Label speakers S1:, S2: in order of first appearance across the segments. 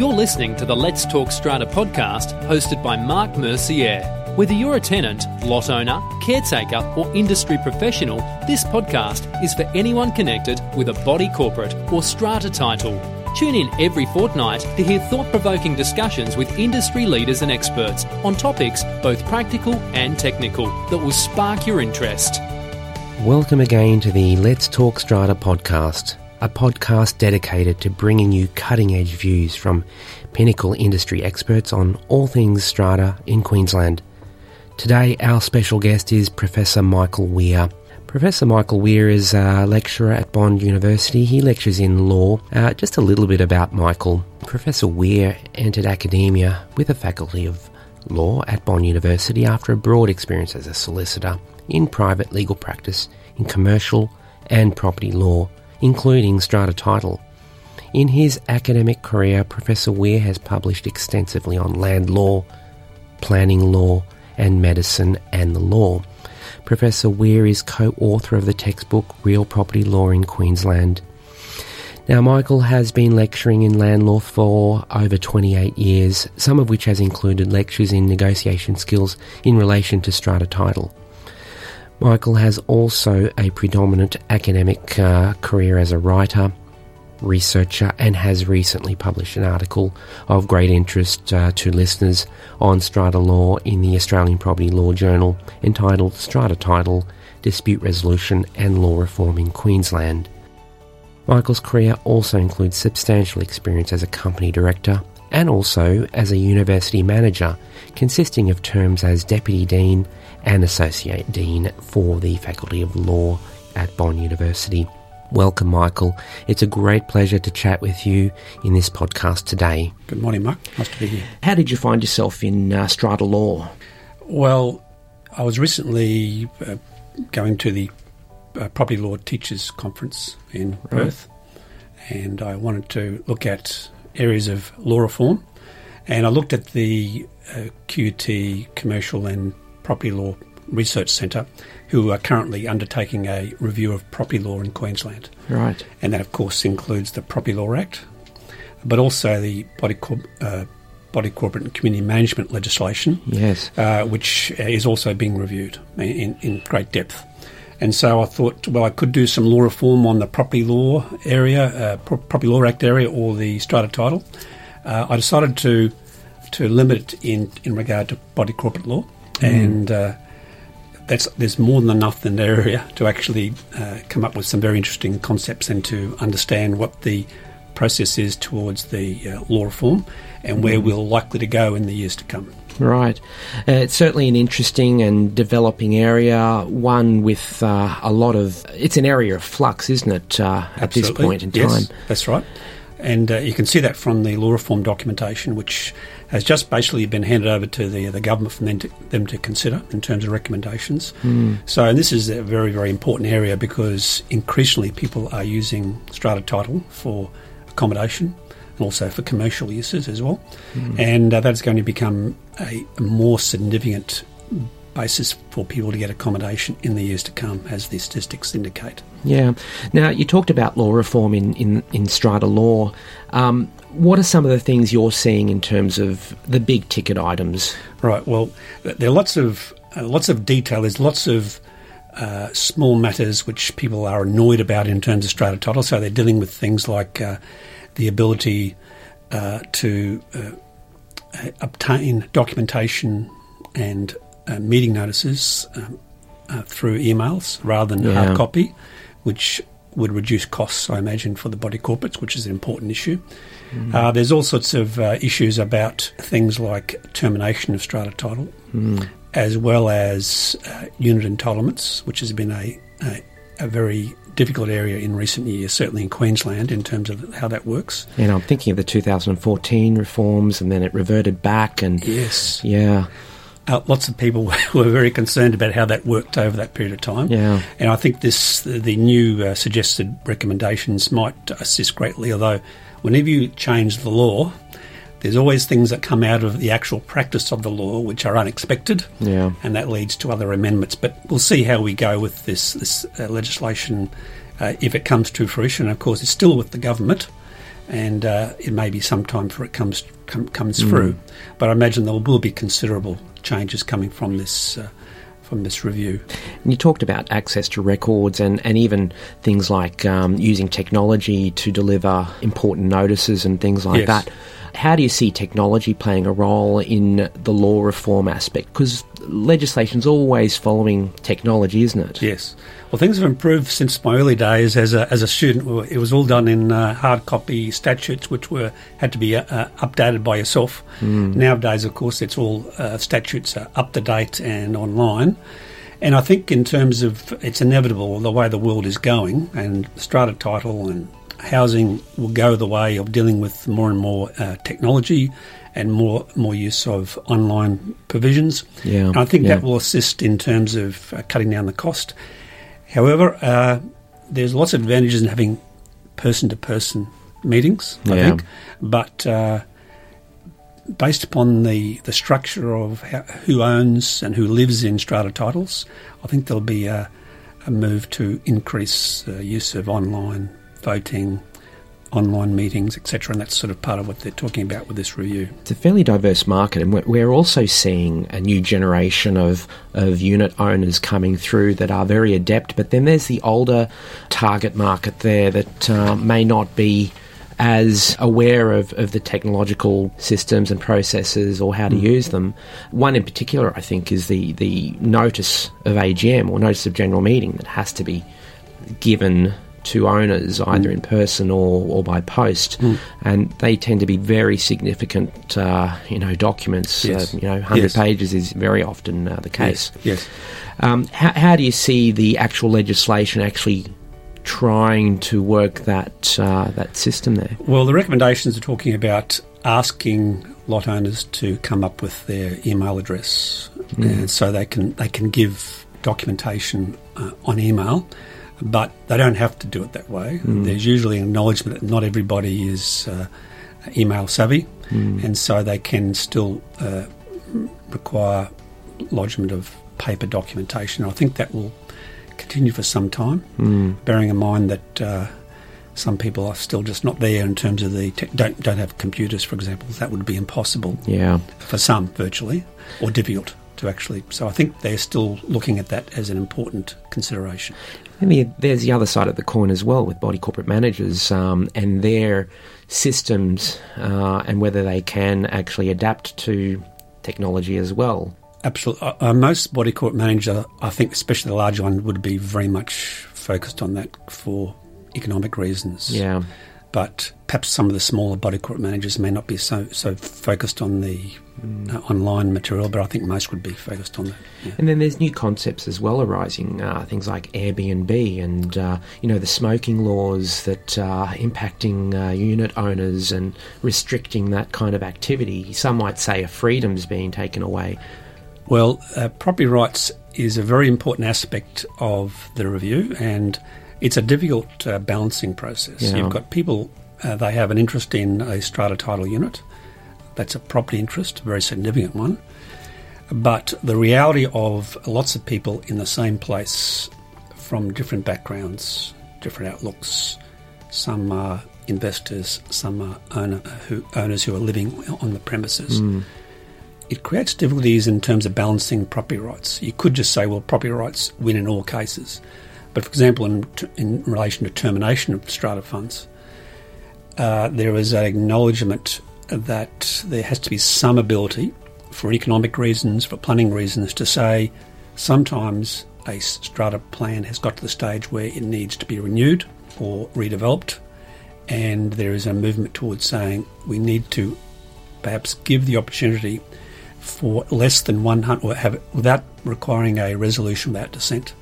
S1: You're listening to the Let's Talk Strata podcast hosted by Mark Mercier. Whether you're a tenant, lot owner, caretaker, or industry professional, this podcast is for anyone connected with a body corporate or strata title. Tune in every fortnight to hear thought provoking discussions with industry leaders and experts on topics both practical and technical that will spark your interest.
S2: Welcome again to the Let's Talk Strata podcast, a podcast dedicated to bringing you cutting edge views from pinnacle industry experts on all things strata in Queensland. Today, our special guest is Professor Michael Weir. Professor Michael Weir is a lecturer at Bond University. He lectures in law. Uh, just a little bit about Michael. Professor Weir entered academia with the Faculty of Law at Bond University after a broad experience as a solicitor in private legal practice in commercial and property law, including strata title. In his academic career, Professor Weir has published extensively on land law, planning law, and medicine and the law. Professor Weir is co author of the textbook Real Property Law in Queensland. Now, Michael has been lecturing in land law for over 28 years, some of which has included lectures in negotiation skills in relation to strata title. Michael has also a predominant academic uh, career as a writer, researcher, and has recently published an article of great interest uh, to listeners on strata law in the Australian Property Law Journal entitled Strata Title, Dispute Resolution and Law Reform in Queensland. Michael's career also includes substantial experience as a company director and also as a university manager, consisting of terms as Deputy Dean and Associate Dean for the Faculty of Law at Bond University. Welcome, Michael. It's a great pleasure to chat with you in this podcast today.
S3: Good morning, Mark. Nice to be here.
S2: How did you find yourself in uh, strata law?
S3: Well, I was recently uh, going to the uh, Property Law Teachers Conference in right. Perth, and I wanted to look at areas of law reform. And I looked at the uh, QUT Commercial and Property Law Research Centre, who are currently undertaking a review of property law in Queensland.
S2: Right.
S3: And that, of course, includes the Property Law Act, but also the Body, uh, body Corporate and Community Management legislation,
S2: yes,
S3: uh, which is also being reviewed in, in great depth. And so I thought, well, I could do some law reform on the property law area, uh, Property Law Act area, or the strata title. Uh, I decided to to limit it in, in regard to body corporate law, mm. and uh, that's there's more than enough in the area to actually uh, come up with some very interesting concepts and to understand what the process is towards the uh, law reform and where mm. we're likely to go in the years to come.
S2: Right. Uh, it's certainly an interesting and developing area, one with uh, a lot of. It's an area of flux, isn't it, uh, at this point in time?
S3: Yes, that's right. And uh, you can see that from the law reform documentation, which has just basically been handed over to the the government for them to, them to consider in terms of recommendations.
S2: Mm.
S3: So, and this is a very very important area because increasingly people are using strata title for accommodation and also for commercial uses as well,
S2: mm.
S3: and uh, that's going to become a more significant basis for people to get accommodation in the years to come, as the statistics indicate.
S2: Yeah. Now, you talked about law reform in, in, in strata law. Um, what are some of the things you're seeing in terms of the big ticket items?
S3: Right. Well, there are lots of uh, lots of detail. There's lots of uh, small matters which people are annoyed about in terms of strata title. So they're dealing with things like uh, the ability uh, to uh, obtain documentation and uh, meeting notices um, uh, through emails rather than yeah. hard copy, which would reduce costs, I imagine, for the body corporates, which is an important issue. Mm. Uh, there's all sorts of uh, issues about things like termination of strata title,
S2: mm.
S3: as well as uh, unit entitlements, which has been a, a, a very difficult area in recent years, certainly in Queensland, in terms of how that works.
S2: And I'm thinking of the 2014 reforms, and then it reverted back, and
S3: yes,
S2: yeah.
S3: Uh, lots of people were very concerned about how that worked over that period of time.
S2: Yeah.
S3: And I think this the new uh, suggested recommendations might assist greatly. Although, whenever you change the law, there's always things that come out of the actual practice of the law which are unexpected.
S2: Yeah.
S3: And that leads to other amendments. But we'll see how we go with this this uh, legislation uh, if it comes to fruition. Of course, it's still with the government. And uh, it may be some time before it comes com- comes through. But I imagine there will be considerable changes coming from this. Uh, from this review.
S2: And you talked about access to records and, and even things like um, using technology to deliver important notices and things like
S3: Yes.
S2: that. How do you see technology playing a role in the law reform aspect? Because legislation's always following technology, isn't it?
S3: Yes. Well, things have improved since my early days as a, as a student. It was all done in uh, hard copy statutes, which were had to be uh, uh, updated by yourself. Nowadays, of course, it's all uh, statutes are up to date and online. And I think, in terms of it's inevitable the way the world is going, and strata title and housing will go the way of dealing with more and more uh, technology and more more use of online provisions.
S2: Yeah,
S3: And I think
S2: yeah.
S3: that will assist in terms of uh, cutting down the cost. However, uh, there's lots of advantages in having person-to-person meetings. I
S2: Yeah.
S3: think, but uh, based upon the, the structure of how, who owns and who lives in strata titles, I think there'll be a, a move to increase uh, use of online voting, online meetings, etc. And that's sort of part of what they're talking about with this review.
S2: It's a fairly diverse market, and we're- also seeing a new generation of, of unit owners coming through that are very adept. But then there's the older target market there that uh, may not be as aware of, of the technological systems and processes or how to use them. One in particular, I think, is the, the notice of AGM or notice of general meeting that has to be given to owners either in person or, or by post, and they tend to be very significant, uh, you know, documents.
S3: Yes.
S2: Uh, you know, 100
S3: Yes.
S2: pages is very often uh, the case.
S3: Yes.
S2: Um, how, how do you see the actual legislation actually trying to work that uh, that system there?
S3: Well, the recommendations are talking about asking lot owners to come up with their email address, and so they can they can give documentation uh, on email, but they don't have to do it that way. There's usually an acknowledgement that not everybody is uh, email savvy, and so they can still uh, require lodgement of paper documentation. I think that will continue for some time, bearing in mind that uh, some people are still just not there in terms of the tech don't don't have computers, for example. That would be impossible
S2: Yeah.
S3: for some virtually, or difficult to actually. So I think they're still looking at that as an important consideration.
S2: There's the other side of the coin as well with body corporate managers um, and their systems uh, and whether they can actually adapt to technology as well.
S3: Absolutely. Uh, uh, most body corporate manager, I think, especially the large one, would be very much focused on that for economic reasons.
S2: Yeah.
S3: But perhaps some of the smaller body corporate managers may not be so so focused on the uh, online material, but I think most would be focused on that. yeah.
S2: And then there's new concepts as well arising, uh, things like Airbnb and uh, you know the smoking laws that are impacting uh, unit owners and restricting that kind of activity. Some might say a freedom's being taken away.
S3: Well, uh, property rights is a very important aspect of the review, and it's a difficult uh, balancing process.
S2: Yeah.
S3: You've got people, uh, they have an interest in a strata title unit. That's a property interest, a very significant one. But the reality of lots of people in the same place from different backgrounds, different outlooks, some are investors, some are owner, who, owners who are living on the premises it creates difficulties in terms of balancing property rights. You could just say, well, property rights win in all cases. But for example, in, in relation to termination of strata funds, uh, there is an acknowledgement that there has to be some ability for economic reasons, for planning reasons, to say sometimes a strata plan has got to the stage where it needs to be renewed or redeveloped, and there is a movement towards saying we need to perhaps give the opportunity for less than 100, or have without requiring a resolution without dissent,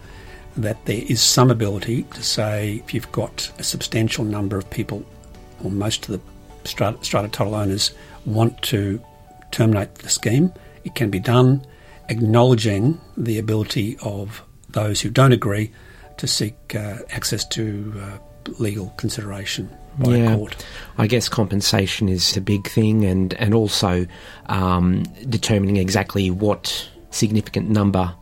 S3: that there is some ability to say if you've got a substantial number of people, or most of the strata, strata title owners want to terminate the scheme, it can be done, acknowledging the ability of those who don't agree to seek uh, access to uh, legal consideration by
S2: Yeah.
S3: court.
S2: I guess compensation is a big thing, and and also um, determining exactly what significant number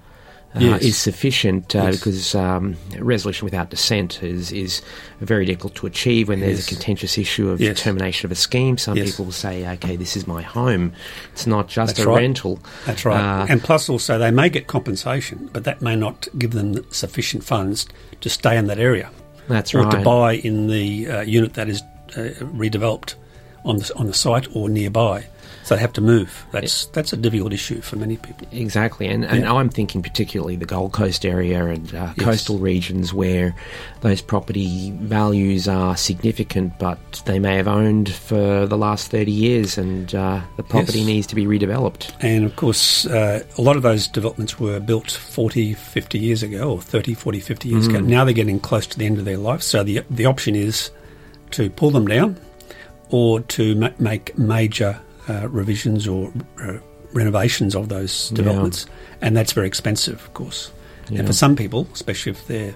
S3: Yes.
S2: is sufficient uh,
S3: Yes.
S2: because um, resolution without dissent is, is very difficult to achieve when there's
S3: Yes.
S2: a contentious issue of termination of a scheme. Some people will say, okay, this is my home. It's not just
S3: That's
S2: a
S3: right.
S2: rental.
S3: That's right.
S2: Uh,
S3: and plus, also, they may get compensation, but that may not give them sufficient funds to stay in that area
S2: that's
S3: or
S2: right.
S3: to buy in the uh, unit that is uh, redeveloped on the, on the site or nearby. So they have to move. That's that's a difficult issue for many people.
S2: Exactly, and, and
S3: Yeah.
S2: I'm thinking particularly the Gold Coast area and uh,
S3: Yes.
S2: coastal regions where those property values are significant, but they may have owned for the last 30 years and uh, the property
S3: Yes.
S2: needs to be redeveloped.
S3: And of course, uh, a lot of those developments were built 40, 50 years ago, or 30, 40, 50 years ago. Now they're getting close to the end of their life. So the, the option is to pull them down or to ma- make major uh, revisions or uh, renovations of those
S2: Yeah.
S3: developments. And that's very expensive, of course.
S2: Yeah.
S3: And for some people, especially if they're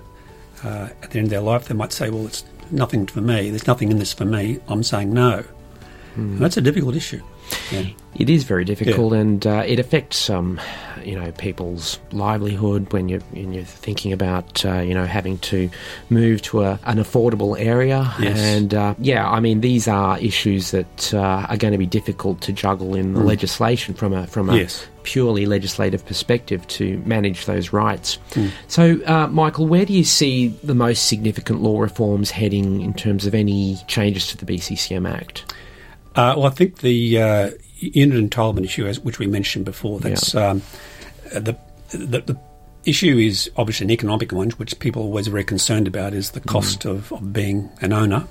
S3: uh, at the end of their life, they might say, well, it's nothing for me. There's nothing in this for me. I'm saying no. And that's a difficult issue. Yeah.
S2: It is very difficult, and uh, it affects um, you know people's livelihood when you're when you're thinking about uh, you know having to move to a, an affordable area.
S3: Yes.
S2: And uh, yeah, I mean these are issues that uh, are going to be difficult to juggle in the legislation from a from a
S3: Mm. Yes.
S2: purely legislative perspective to manage those rights.
S3: Mm.
S2: So, uh, Michael, where do you see the most significant law reforms heading in terms of any changes to the BCCM Act?
S3: Uh, well, I think the uh, unit entitlement issue, as, which we mentioned before, that's um, uh, the, the the issue is obviously an economic one, which people are always very concerned about, is the cost of, of being an owner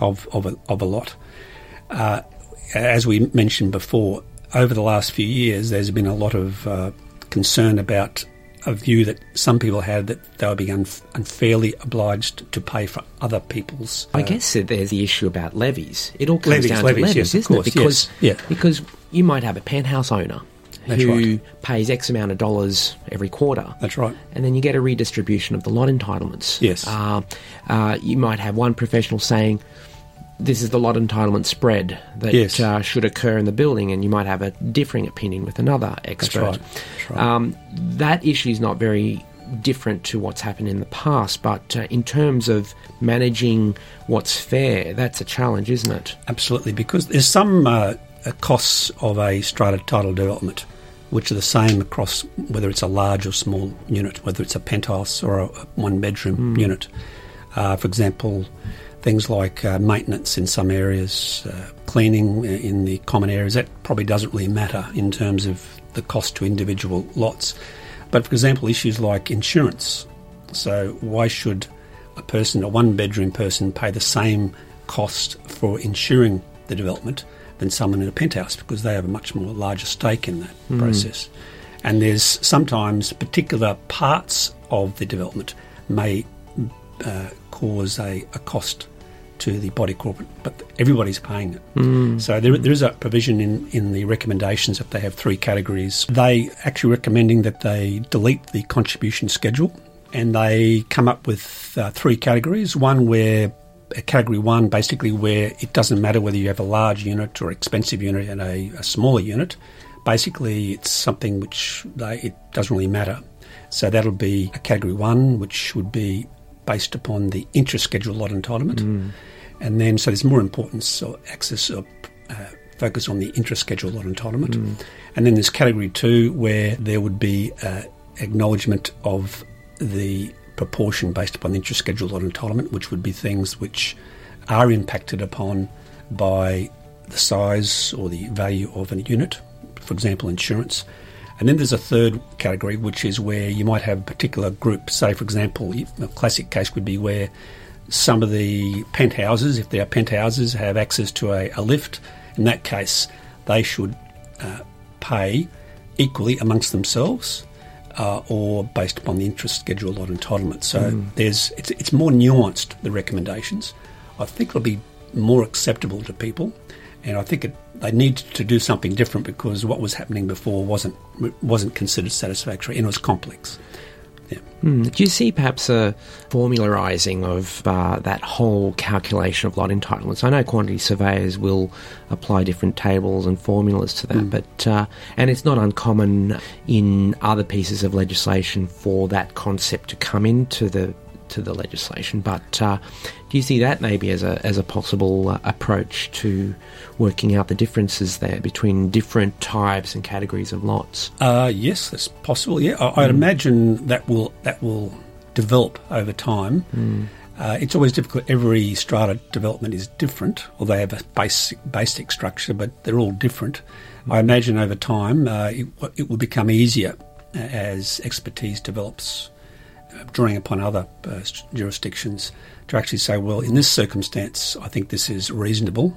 S3: of of a, of a lot. Uh, as we mentioned before, over the last few years, there's been a lot of uh, concern about a view that some people had that they were being unf- unfairly obliged to pay for other people's.
S2: I
S3: uh,
S2: guess there's the issue about levies. It all comes
S3: Levies,
S2: down
S3: levies,
S2: to levies,
S3: yes,
S2: isn't
S3: course,
S2: it? Because
S3: yes, yeah.
S2: because you might have a penthouse owner
S3: That's
S2: who
S3: right.
S2: pays X amount of dollars every quarter.
S3: That's right.
S2: And then you get a redistribution of the lot entitlements.
S3: Yes.
S2: Uh, uh, you might have one professional saying, this is the lot entitlement spread that
S3: Yes.
S2: uh, should occur in the building, and you might have a differing opinion with another expert.
S3: right. That's right.
S2: Um, that issue is not very different to what's happened in the past, but uh, in terms of managing what's fair, that's a challenge, isn't it?
S3: Absolutely, because there's some uh, uh, costs of a strata title development which are the same across whether it's a large or small unit, whether it's a penthouse or a, a one bedroom unit. Uh, for example, things like uh, maintenance in some areas, uh, cleaning in the common areas, that probably doesn't really matter in terms of the cost to individual lots. But for example, issues like insurance. So, why should a person, a one bedroom person, pay the same cost for insuring the development than someone in a penthouse because they have a much more larger stake in that process? And there's sometimes particular parts of the development may uh, cause a, a cost to the body corporate, but everybody's paying it. So there, there is a provision in, in the recommendations that they have three categories. They actually recommending that they delete the contribution schedule and they come up with uh, three categories. One where a category one, basically where it doesn't matter whether you have a large unit or expensive unit and a, a smaller unit. Basically, it's something which they, it doesn't really matter. So that'll be a category one, which would be based upon the interest schedule lot entitlement. And then, so there's more importance or access or uh, focus on the interest schedule lot entitlement. And then there's category two, where there would be uh, acknowledgement of the proportion based upon the interest schedule lot entitlement, which would be things which are impacted upon by the size or the value of a unit, for example, insurance. And then there's a third category, which is where you might have a particular group. Say, for example, a classic case would be where some of the penthouses, if they are penthouses, have access to a, a lift. In that case, they should uh, pay equally amongst themselves uh, or based upon the interest schedule lot entitlement. So there's it's, it's more nuanced, the recommendations. I think it'll be more acceptable to people. And I think it, they need to do something different because what was happening before wasn't wasn't considered satisfactory and it was complex. Yeah.
S2: Hmm. Do you see perhaps a formularising of uh, that whole calculation of lot entitlements? I know quantity surveyors will apply different tables and formulas to that,
S3: Mm.
S2: but uh, and it's not uncommon in other pieces of legislation for that concept to come into the to the legislation. But uh, do you see that maybe as a as a possible uh, approach to working out the differences there between different types and categories of lots?
S3: Uh, yes, that's possible. Yeah, I, I'd imagine that will that will develop over time. Uh, it's always difficult. Every strata development is different, or they have a basic basic structure, but they're all different. I imagine over time uh, it, it will become easier uh, as expertise develops, drawing upon other uh, jurisdictions to actually say, well, in this circumstance, I think this is reasonable.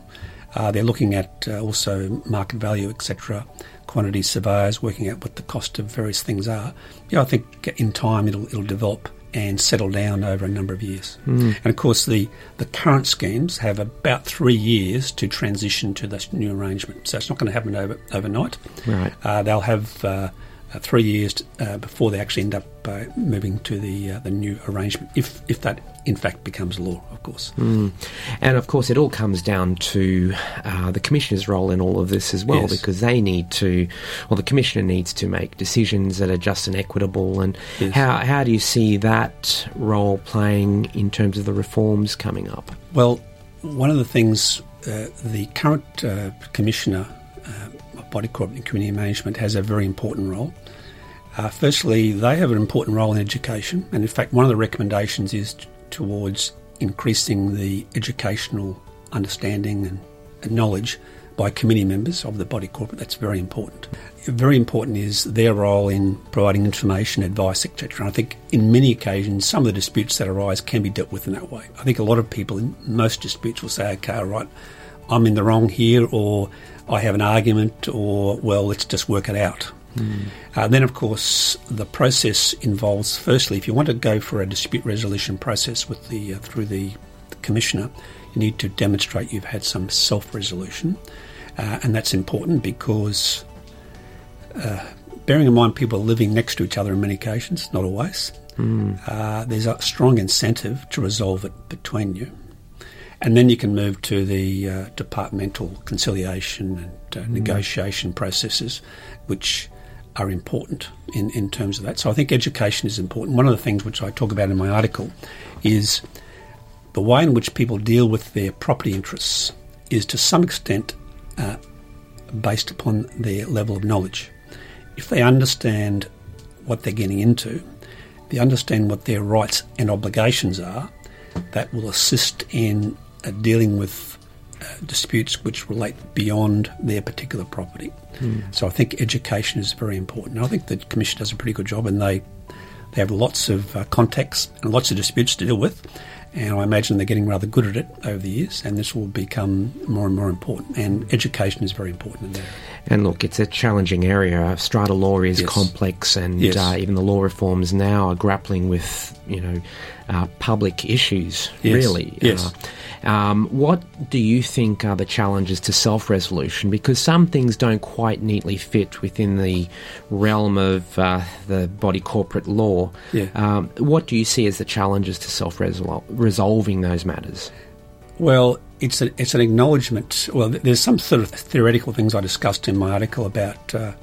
S3: Uh, they're looking at uh, also market value, etc., quantity surveyors, working out what the cost of various things are. Yeah, I think in time it'll it'll develop and settle down over a number of years. And of course, the the current schemes have about three years to transition to this new arrangement. So it's not going to happen over overnight.
S2: Right.
S3: Uh, they'll have uh, three years uh, before they actually end up uh, moving to the uh, the new arrangement, if if that in fact becomes law, of course.
S2: And of course, it all comes down to uh, the commissioner's role in all of this as well,
S3: Yes.
S2: because they need to, well, the commissioner needs to make decisions that are just and equitable. And
S3: Yes.
S2: how how do you see that role playing in terms of the reforms coming up?
S3: Well, one of the things uh, the current uh, commissioner uh, of body corporate and community management has a very important role. Uh, firstly, they have an important role in education, and in fact, one of the recommendations is t- towards increasing the educational understanding and, and knowledge by committee members of the body corporate. That's very important. Very important is their role in providing information, advice, etc. I think in many occasions, some of the disputes that arise can be dealt with in that way. I think a lot of people in most disputes will say, okay, all right, I'm in the wrong here, or I have an argument, or well, let's just work it out. Uh, then, of course, the process involves. Firstly, if you want to go for a dispute resolution process with the uh, through the, commissioner, you need to demonstrate you've had some self-resolution, uh, and that's important because, uh, bearing in mind, people are living next to each other in many occasions, not always. Uh, there's a strong incentive to resolve it between you. And then you can move to the uh, departmental conciliation and uh, negotiation processes, which are important in, in terms of that. So I think education is important. One of the things which I talk about in my article is the way in which people deal with their property interests is to some extent uh, based upon their level of knowledge. If they understand what they're getting into, they understand what their rights and obligations are, that will assist in uh, dealing with disputes which relate beyond their particular property. So I think education is very important. And I think the Commission does a pretty good job, and they they have lots of uh, contacts and lots of disputes to deal with. And I imagine they're getting rather good at it over the years, and this will become more and more important. And education is very important in there.
S2: And look, it's a challenging area. Strata law is
S3: Yes.
S2: complex, and
S3: Yes.
S2: uh, even the law reforms now are grappling with, you know, uh, public issues.
S3: Yes.
S2: Really,
S3: Yes.
S2: Uh, um, what do you think are the challenges to self-resolution? Because some things don't quite neatly fit within the realm of uh, the body corporate law.
S3: Yeah.
S2: Um, what do you see as the challenges to self-resolving those matters?
S3: Well, it's a, it's an acknowledgement. Well, there's some sort of theoretical things I discussed in my article about uh,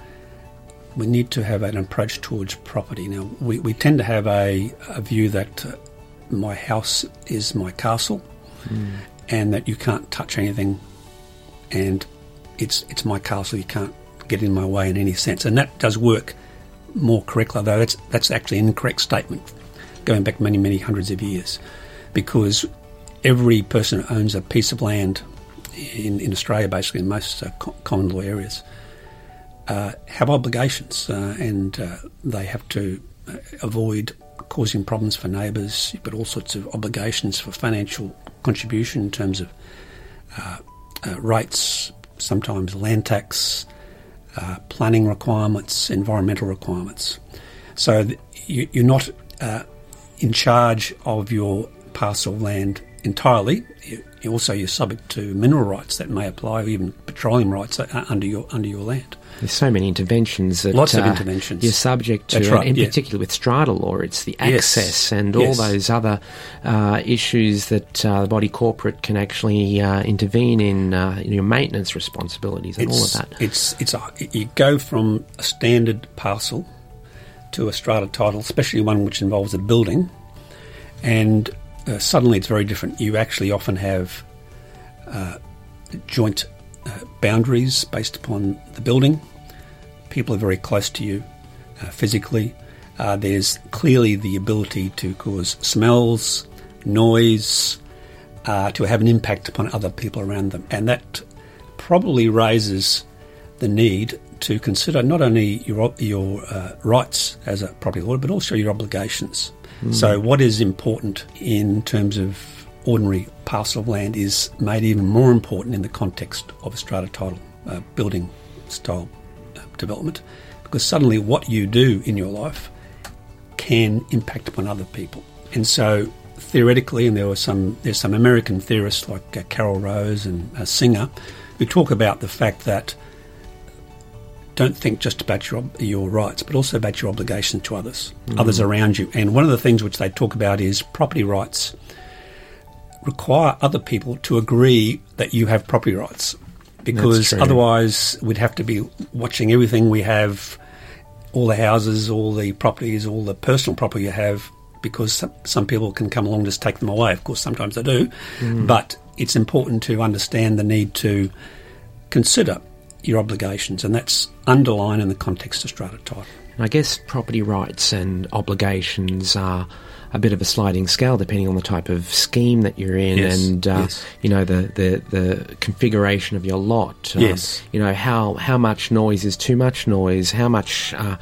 S3: we need to have an approach towards property. Now, we, we tend to have a, a view that uh, my house is my castle and that you can't touch anything and it's, it's my castle, you can't get in my way in any sense. And that does work more correctly, though that's, that's actually an incorrect statement going back many, many hundreds of years because every person who owns a piece of land in, in Australia, basically in most uh, co- common law areas, uh, have obligations uh, and uh, they have to uh, avoid causing problems for neighbours. You've got all sorts of obligations for financial contribution in terms of uh, uh, rates, sometimes land tax, uh, planning requirements, environmental requirements. So th- you, you're not uh, in charge of your parcel land entirely. You, you also, you're subject to mineral rights that may apply, or even petroleum rights uh, under your under your land.
S2: There's so many interventions that
S3: Lots of
S2: uh,
S3: interventions.
S2: you're subject to,
S3: right,
S2: in
S3: yeah.
S2: particular with strata law, it's the
S3: Yes.
S2: access and all
S3: Yes.
S2: those other uh, issues that uh, the body corporate can actually uh, intervene in, uh, in your maintenance responsibilities and all of that.
S3: it's it's a, you go from a standard parcel to a strata title, especially one which involves a building, and uh, suddenly it's very different. You actually often have uh, joint uh, boundaries based upon the building. People are very close to you uh, physically. Uh, there's clearly the ability to cause smells, noise, uh, to have an impact upon other people around them, and that probably raises the need to consider not only your your uh, rights as a property holder, but also your obligations. So, what is important in terms of ordinary parcel of land is made even more important in the context of a strata title uh, building style development, because suddenly what you do in your life can impact upon other people, and so theoretically, and there were some there's some American theorists like uh, Carol Rose and uh, Singer who talk about the fact that don't think just about your your rights, but also about your obligations to others, others around you. And one of the things which they talk about is property rights require other people to agree that you have property rights, because otherwise we'd have to be watching everything we have, all the houses, all the properties, all the personal property you have. Because some, some people can come along and just take them away. Of course, sometimes they do, mm. but it's important to understand the need to consider your obligations, and that's underlined in the context of strata title.
S2: And I guess property rights and obligations are a bit of a sliding scale depending on the type of scheme that you're in
S3: Yes,
S2: and uh,
S3: yes.
S2: you know the, the, the configuration of your lot. Uh,
S3: Yes.
S2: You know how how much noise is too much noise. How much uh,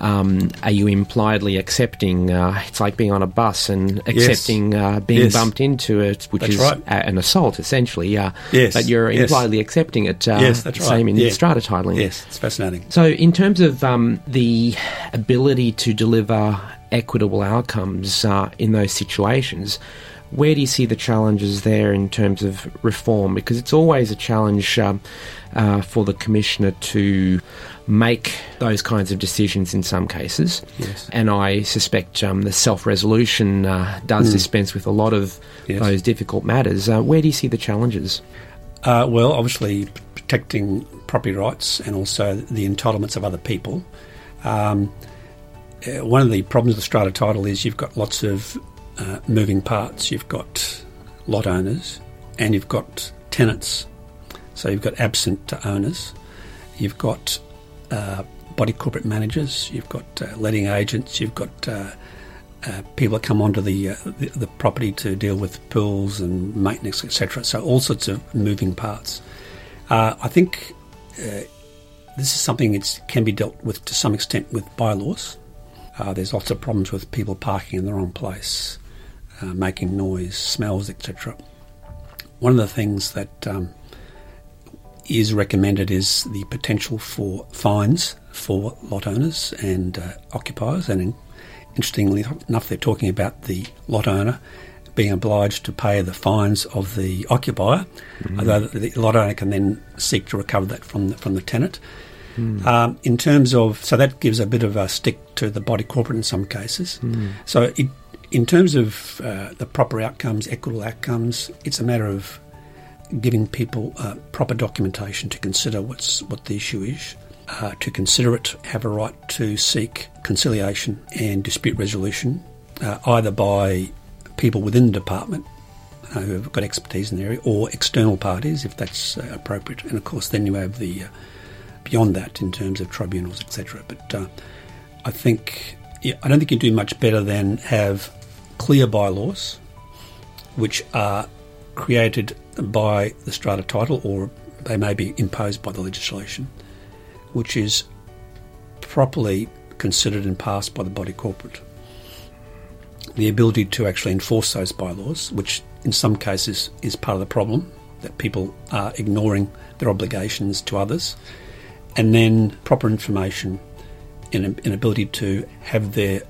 S2: um, are you impliedly accepting? Uh, it's like being on a bus and accepting uh, being
S3: Yes.
S2: bumped into it, which
S3: That's
S2: is
S3: right.
S2: a- an assault essentially.
S3: Yes,
S2: But you're impliedly accepting it. Uh,
S3: Yes, that's right.
S2: Same in
S3: Yeah.
S2: strata titling.
S3: Yes, it's fascinating.
S2: So, in terms of um, the ability to deliver equitable outcomes uh, in those situations, where do you see the challenges there in terms of reform? Because it's always a challenge um, uh, for the commissioner to make those kinds of decisions in some cases.
S3: Yes.
S2: And I suspect um, the self resolution uh, does dispense with a lot of.
S3: Yes.
S2: those difficult matters. Uh, where do you see the challenges?
S3: Uh, well, obviously, protecting property rights and also the entitlements of other people. Um, uh, one of the problems with strata title is you've got lots of uh, moving parts. You've got lot owners and you've got tenants. So you've got absent owners. You've got uh, body corporate managers. You've got uh, letting agents. You've got uh, people that come onto the, the the property to deal with pools and maintenance, etc. So all sorts of moving parts. I think this is something that can be dealt with to some extent with bylaws. Uh, there's lots of problems with people parking in the wrong place, uh, making noise, smells, etc. One of the things that um, is recommended is the potential for fines for lot owners and uh, occupiers. And in, interestingly enough, they're talking about the lot owner being obliged to pay the fines of the occupier, although the lot owner can then seek to recover that from the, from the tenant. Um, in terms of, so that gives a bit of a stick to the body corporate in some cases. So, it, in terms of uh, the proper outcomes, equitable outcomes, it's a matter of giving people uh, proper documentation to consider what's what the issue is, uh, to consider it, have a right to seek conciliation and dispute resolution, uh, either by people within the department uh, who have got expertise in the area, or external parties if that's uh, appropriate. And of course, then you have the uh, beyond that in terms of tribunals, etc. But uh, I think yeah, I don't think you do much better than have clear bylaws, which are created by the strata title, or they may be imposed by the legislation, which is properly considered and passed by the body corporate. The ability to actually enforce those bylaws, which in some cases is part of the problem, that people are ignoring their obligations to others, and then proper information and an ability to have their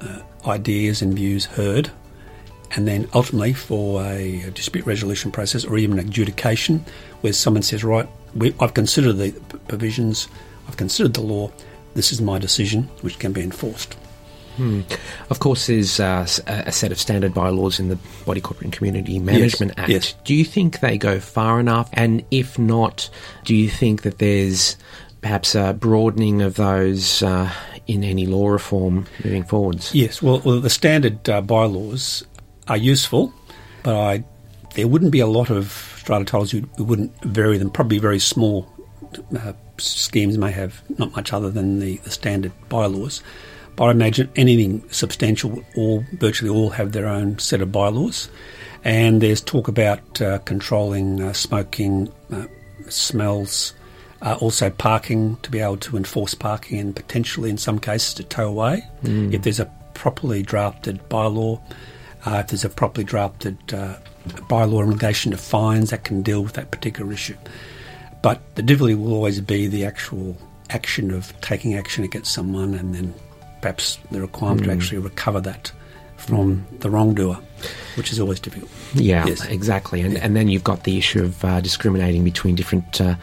S3: uh, ideas and views heard and then ultimately for a, dispute resolution process or even adjudication where someone says, right, we, I've considered the provisions, I've considered the law, this is my decision, which can be enforced.
S2: Hmm. Of course, there's uh, a set of standard bylaws in the Body Corporate and Community Management Act.
S3: yes.
S2: Do you think they go far enough? And if not, do you think that there's perhaps a broadening of those uh, in any law reform moving forwards?
S3: Yes, well, well the standard uh, bylaws are useful, but I, there wouldn't be a lot of strata titles who wouldn't vary them. Probably very small uh, schemes may have not much other than the, the standard bylaws. But I imagine anything substantial, all virtually all have their own set of bylaws. And there's talk about uh, controlling uh, smoking, uh, smells, uh, also parking to be able to enforce parking and potentially in some cases to tow away. If there's a properly drafted bylaw, uh, if there's a properly drafted uh, bylaw in relation to fines that can deal with that particular issue. But the difficulty will always be the actual action of taking action against someone and then perhaps the requirement to actually recover that from the wrongdoer, which is always difficult.
S2: Yeah,
S3: Yes.
S2: exactly. And, and then you've got the issue of uh, discriminating between different uh,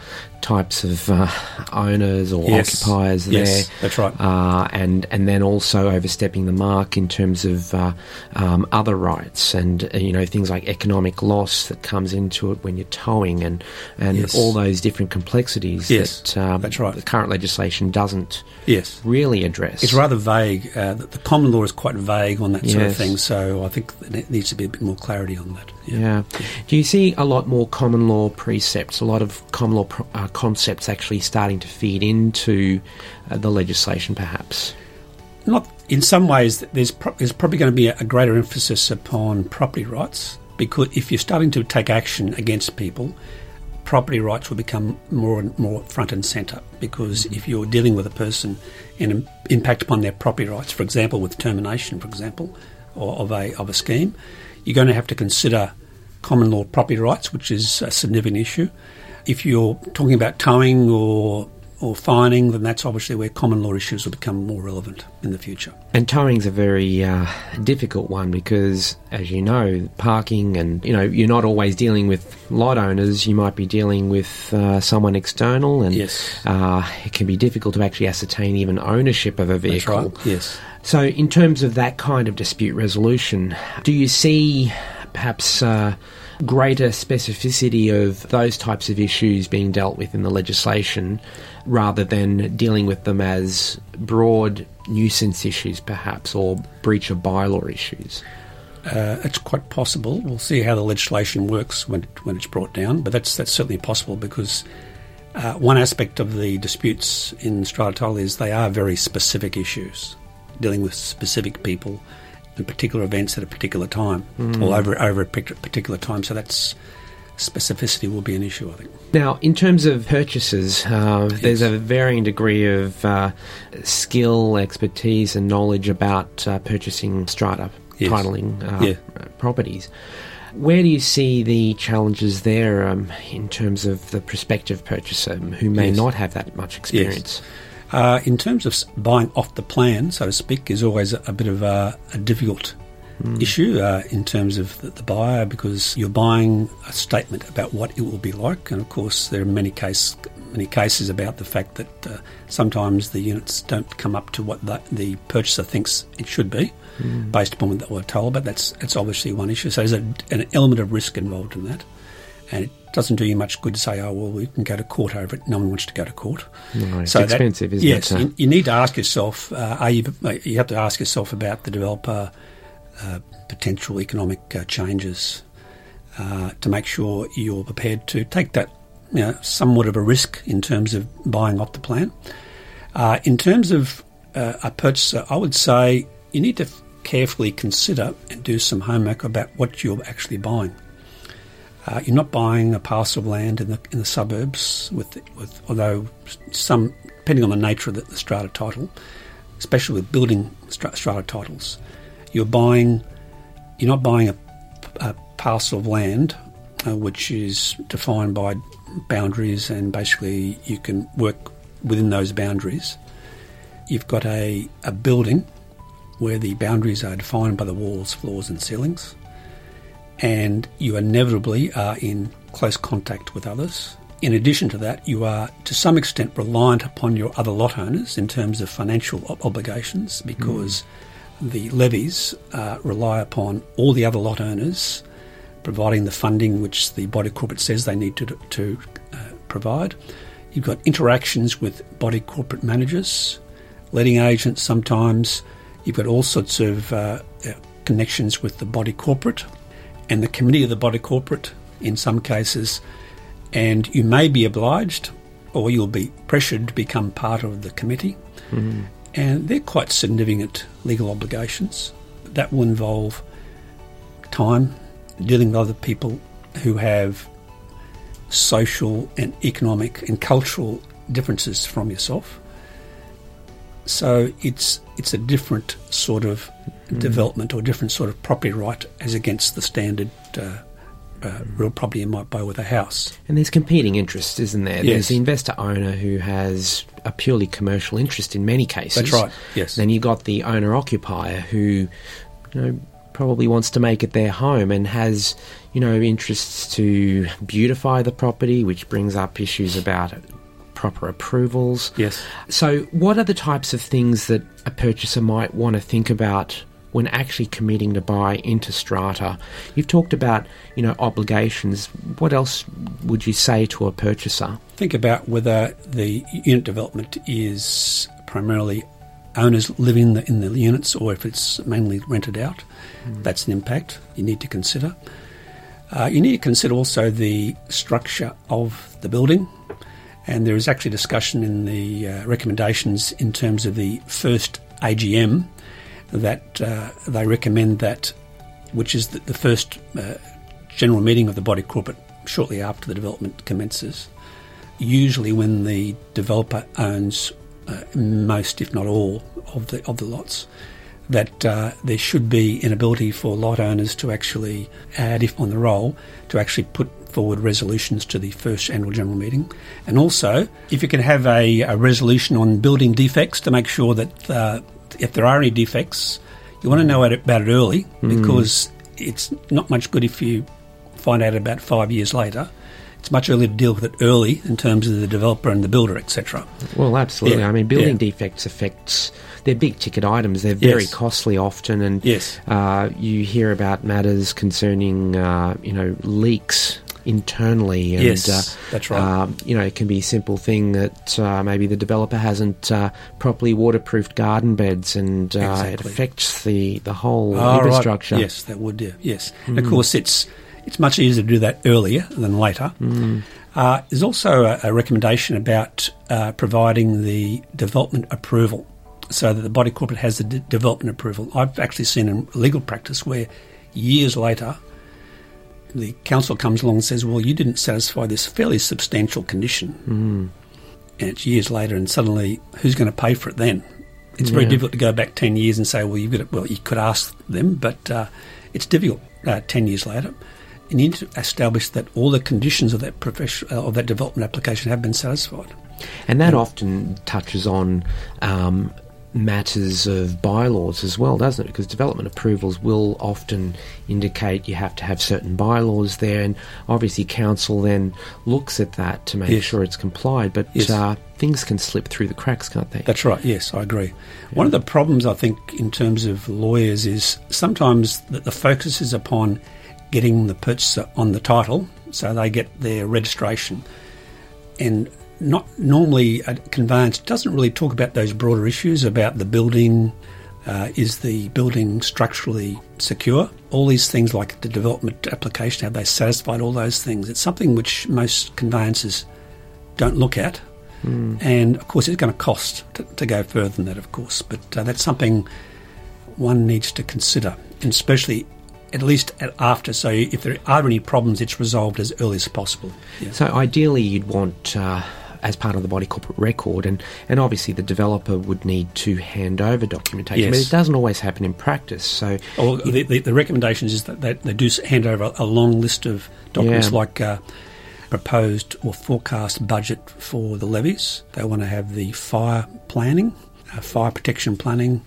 S2: types of uh, owners or
S3: Yes.
S2: occupiers
S3: Yes,
S2: there.
S3: that's right.
S2: Uh, and, and then also overstepping the mark in terms of uh, um, other rights and, uh, you know, things like economic loss that comes into it when you're towing and, and all those different complexities
S3: Yes,
S2: that um,
S3: that's right.
S2: the current legislation doesn't
S3: Yes.
S2: really address.
S3: It's rather vague. Uh, the, the common law is quite vague on that sort of thing, so I think there needs to be a bit more clarity on that.
S2: Yeah. Do you see a lot more common law precepts, a lot of common law pro- uh, concepts actually starting to feed into uh, the legislation, perhaps?
S3: Not in some ways. There's pro- there's probably going to be a, a greater emphasis upon property rights because if you're starting to take action against people, property rights will become more and more front and centre. Because if you're dealing with a person and im- impact upon their property rights, for example, with termination, for example, or of a of a scheme, you're going to have to consider common law property rights, which is a significant issue. If you're talking about towing or or fining, then that's obviously where common law issues will become more relevant in the future.
S2: And towing's a very uh, difficult one because, as you know, parking and you know you're not always dealing with lot owners. You might be dealing with uh, someone external, and
S3: Yes.
S2: uh, it can be difficult to actually ascertain even ownership of a vehicle.
S3: right. Yes.
S2: So, in terms of that kind of dispute resolution, do you see perhaps uh, greater specificity of those types of issues being dealt with in the legislation rather than dealing with them as broad nuisance issues, perhaps, or breach of bylaw issues?
S3: Uh, it's quite possible. We'll see how the legislation works when when it's brought down, but that's that's certainly possible because uh, one aspect of the disputes in strata title is they are very specific issues, dealing with specific people and particular events at a particular time, or over over a particular time. So that's specificity will be an issue, I think.
S2: Now, in terms of purchases, uh, there's a varying degree of uh, skill, expertise, and knowledge about uh, purchasing strata
S3: Yes.
S2: titling uh,
S3: Yeah.
S2: properties. Where do you see the challenges there um, in terms of the prospective purchaser who may
S3: Yes.
S2: not have that much experience?
S3: Uh, in terms of buying off the plan, so to speak, is always a, bit of a, a difficult issue uh, in terms of the, the buyer because you're buying a statement about what it will be like, and of course there are many case many cases about the fact that uh, sometimes the units don't come up to what the, the purchaser thinks it should be, based upon what they were told. But that's that's obviously one issue. So there's a, an element of risk involved in that. And it doesn't do you much good to say, oh, well, we can go to court over it. No one wants to go to court.
S2: No, it's
S3: that-
S2: expensive, isn't
S3: yes,
S2: it?
S3: you, you need to ask yourself, uh, are you, you have to ask yourself about the developer uh, potential economic uh, changes uh, to make sure you're prepared to take that, you know, somewhat of a risk in terms of buying off the plan. Uh, in terms of uh, a purchaser, I would say you need to carefully consider and do some homework about what you're actually buying. Uh, you're not buying a parcel of land in the in the suburbs with with although some depending on the nature of the, the strata title, especially with building stra- strata titles, you're buying you're not buying a, a parcel of land uh, which is defined by boundaries and basically you can work within those boundaries. You've got a, a building where the boundaries are defined by the walls, floors, and ceilings. And you inevitably are in close contact with others. In addition to that, you are to some extent reliant upon your other lot owners in terms of financial obligations because mm. the levies uh, rely upon all the other lot owners providing the funding which the body corporate says they need to, to uh, provide. You've got interactions with body corporate managers, letting agents sometimes. You've got all sorts of uh, uh connections with the body corporate and the committee of the body corporate in some cases and you may be obliged or you'll be pressured to become part of the committee. Mm. And they're quite significant legal obligations. That will involve time dealing with other people who have social and economic and cultural differences from yourself. So it's it's a different sort of mm. development or different sort of property right as against the standard uh, uh, real property you might buy with a house.
S2: And there's competing interests, isn't there?
S3: Yes.
S2: There's the investor owner who has a purely commercial interest in many cases.
S3: That's right. Yes.
S2: Then you've got the owner occupier who, you know, probably wants to make it their home and has, you know, interests to beautify the property, which brings up issues about proper approvals.
S3: Yes.
S2: So, what are the types of things that a purchaser might want to think about when actually committing to buy into strata. You've talked about, you know, obligations. What else would you say to a purchaser?
S3: Think about whether the unit development is primarily owners living in the, in the units or if it's mainly rented out. Mm. That's an impact you need to consider. Uh, you need to consider also the structure of the building. And there is actually discussion in the uh, recommendations in terms of the first AGM that uh, they recommend that, which is the, the first uh, general meeting of the body corporate shortly after the development commences. Usually, when the developer owns uh, most, if not all, of the of the lots, that uh, there should be an ability for lot owners to actually add, if on the roll, to actually put forward resolutions to the first annual general meeting. And also, if you can have a, a resolution on building defects to make sure that uh, if there are any defects, you want to know about it early mm. because it's not much good if you find out about five years later. It's much earlier to deal with it early in terms of the developer and the builder, etc.
S2: Well, absolutely. Yeah. I mean, building yeah. defects affects they're big ticket items. They're very
S3: yes.
S2: costly often, and
S3: yes.
S2: uh, you hear about matters concerning uh, you know leaks internally. And,
S3: yes, uh, that's right. Uh,
S2: you know, it can be a simple thing that uh, maybe the developer hasn't uh, properly waterproofed garden beds, and uh, exactly. it affects the the whole oh, infrastructure.
S3: Right. Yes, that would. Yeah. Yes, mm. and of course it's it's much easier to do that earlier than later.
S2: Mm.
S3: Uh, there's also a, a recommendation about providing the development approval so that the body corporate has the development approval. I've actually seen in legal practice where years later the council comes along and says, well, you didn't satisfy this fairly substantial condition.
S2: Mm.
S3: And it's years later, and suddenly, who's going to pay for it then? It's yeah. very difficult to go back 10 years and say, well, you've got to, well, you could ask them, but uh, it's difficult uh, 10 years later. You need to establish that all the conditions of that profession, uh, of that development application have been satisfied.
S2: And that often touches on um, matters of bylaws as well, doesn't it? Because development approvals will often indicate you have to have certain bylaws there, and obviously council then looks at that to make yes. sure it's complied. But
S3: yes. uh,
S2: things can slip through the cracks, can't they?
S3: That's right. Yes, I agree. Yeah. One of the problems I think in terms of lawyers is sometimes that the focus is upon getting the purchaser on the title, so they get their registration, and not normally a conveyance doesn't really talk about those broader issues about the building. Uh, is the building structurally secure? All these things, like the development application, have they satisfied all those things? It's something which most conveyances don't look at.
S2: Mm.
S3: And of course, it's going to cost to, to, go further than that, of course. But uh, that's something one needs to consider, and especially at least at after. So if there are any problems, it's resolved as early as possible.
S2: Yeah. So ideally, you'd want. Uh as part of the body corporate record, and, and obviously the developer would need to hand over documentation,
S3: yes.
S2: but it doesn't always happen in practice. So,
S3: well, the, the, the, recommendations is that they, they, do hand over a long list of documents yeah. like. Uh, proposed or forecast budget for the levies. They want to have the fire planning, uh, fire protection planning,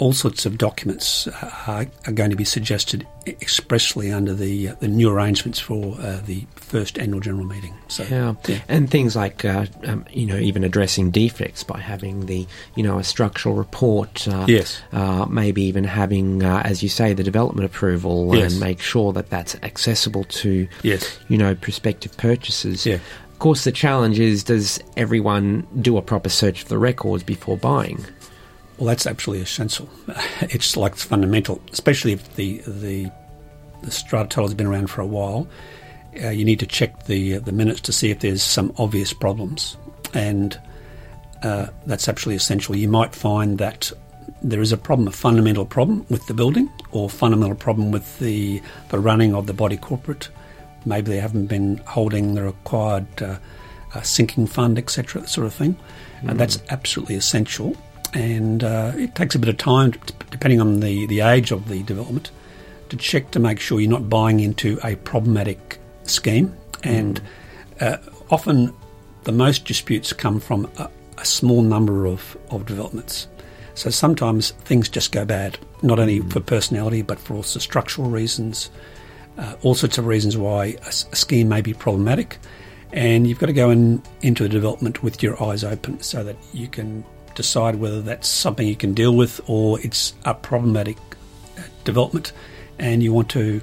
S3: all sorts of documents are, are, going to be suggested expressly under the uh, the new arrangements for uh, the first annual general meeting.
S2: So, yeah, yeah. and things like uh, um, you know even addressing defects by having the you know a structural report.
S3: Uh, yes,
S2: uh, maybe even having, uh, as you say, the development approval yes. and make sure that that's accessible to
S3: yes.
S2: you know prospective purchasers.
S3: Yeah.
S2: Of course, the challenge is: does everyone do a proper search for the records before buying?
S3: Well, that's absolutely essential. It's like it's fundamental, especially if the the the strata title has been around for a while. Uh, you need to check the uh, the minutes to see if there's some obvious problems, and uh, that's absolutely essential. You might find that there is a problem, a fundamental problem with the building, or fundamental problem with the the running of the body corporate. Maybe they haven't been holding the required uh, uh, sinking fund, etc., sort of thing. Mm. And that's absolutely essential and uh, it takes a bit of time, depending on the, the age of the development, to check to make sure you're not buying into a problematic scheme. And mm. uh, often, the most disputes come from a, a, small number of, of developments. So sometimes things just go bad, not only mm. for personality, but for also structural reasons, uh, all sorts of reasons why a, a scheme may be problematic. And you've got to go in, into the development with your eyes open so that you can decide whether that's something you can deal with or it's a problematic uh, development and you want to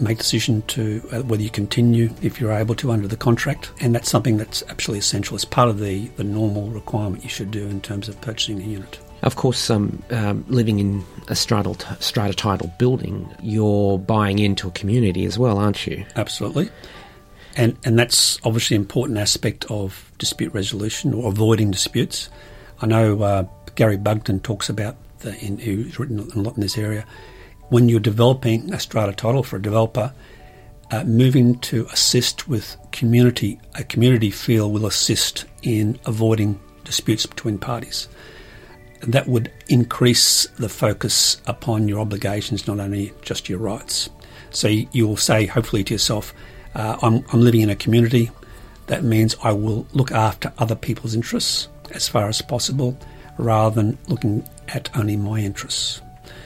S3: make decision to uh, whether you continue if you're able to under the contract and that's something that's absolutely essential as part of the, the normal requirement you should do in terms of purchasing a unit.
S2: Of course, um, um, living in a strata, strata title building, you're buying into a community as well, aren't you?
S3: Absolutely. And, and that's obviously an important aspect of dispute resolution or avoiding disputes. I know uh, Gary Bugden talks about, the, in, who's written a lot in this area, when you're developing a strata title for a developer, uh, moving to assist with community, a community feel will assist in avoiding disputes between parties. That would increase the focus upon your obligations, not only just your rights. So you will say, hopefully, to yourself, uh, I'm, I'm living in a community. That means I will look after other people's interests as far as possible rather than looking at only my interests.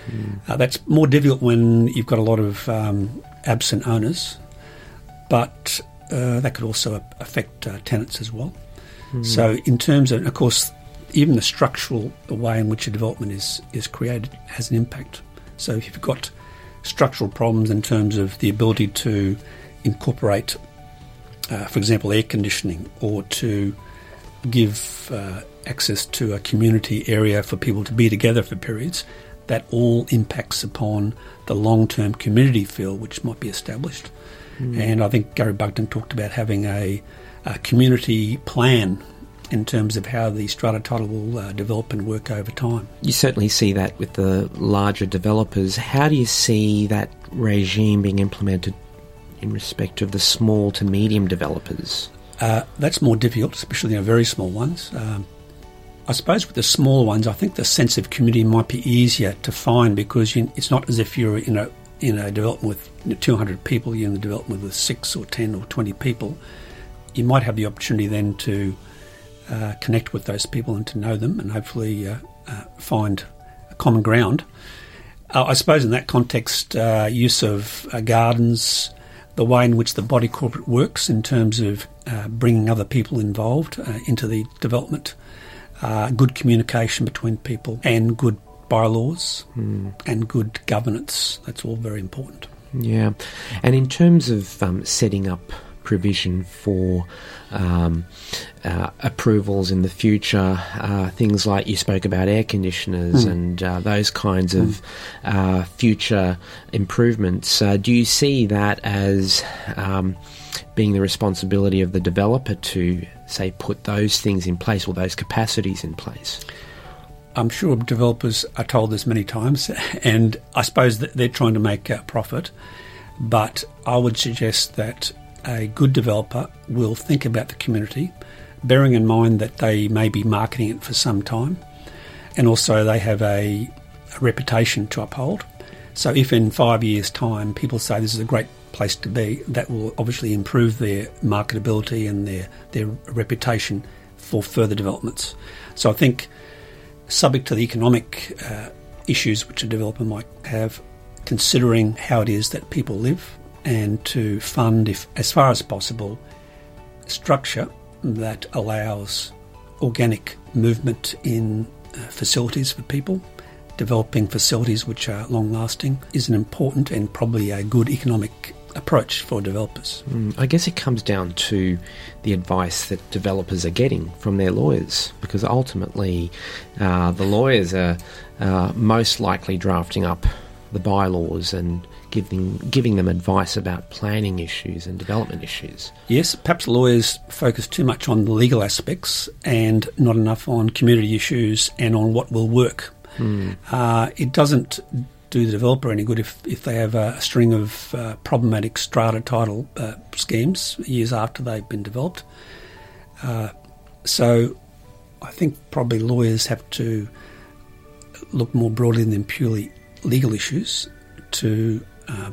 S3: Mm. Uh, that's more difficult when you've got a lot of um, absent owners, but uh, that could also affect uh, tenants as well. Mm. So, in terms of, of course, even the structural way in which a development is, is created has an impact. So, if you've got structural problems in terms of the ability to incorporate, uh, for example, air conditioning or to give uh, access to a community area for people to be together for periods, that all impacts upon the long term community feel which might be established. Mm. And I think Gary Bugden talked about having a, a, community plan in terms of how the strata title will uh, develop and work over time.
S2: You certainly see that with the larger developers. How do you see that regime being implemented in respect of the small to medium developers?
S3: Uh, that's more difficult, especially in a very small ones. Um, I suppose with the small ones, I think the sense of community might be easier to find because you, it's not as if you're in a in a development with 200 people. You're in the development with six or 10 or 20 people. You might have the opportunity then to uh, connect with those people and to know them, and hopefully uh, uh, find a common ground. Uh, I suppose in that context, uh, use of gardens the way in which the body corporate works in terms of uh, bringing other people involved uh, into the development, uh, good communication between people, and good bylaws mm. and good governance. That's all very important.
S2: Yeah. And in terms of um, setting up provision for um, uh, approvals in the future, uh, things like you spoke about air conditioners mm. and uh, those kinds mm. of uh, future improvements. Uh, do you see that as um, being the responsibility of the developer to, say, put those things in place or those capacities in place?
S3: I'm sure developers are told this many times, and I suppose that they're trying to make a profit. But I would suggest that a good developer will think about the community, bearing in mind that they may be marketing it for some time, and also they have a, a reputation to uphold. So, if in five years' time people say this is a great place to be, that will obviously improve their marketability and their, their reputation for further developments. So, I think, subject to the economic uh, issues which a developer might have, considering how it is that people live, and to fund, if as far as possible, structure that allows organic movement in uh, facilities for people. Developing facilities which are long lasting is an important and probably a good economic approach for developers.
S2: Mm, I guess it comes down to the advice that developers are getting from their lawyers, because ultimately uh, the lawyers are uh, most likely drafting up the bylaws and giving giving them advice about planning issues and development issues.
S3: Yes, perhaps lawyers focus too much on the legal aspects and not enough on community issues and on what will work.
S2: Mm.
S3: Uh, it doesn't do the developer any good if, if they have a string of uh, problematic strata title uh, schemes years after they've been developed. Uh, so I think probably lawyers have to look more broadly than purely legal issues to uh,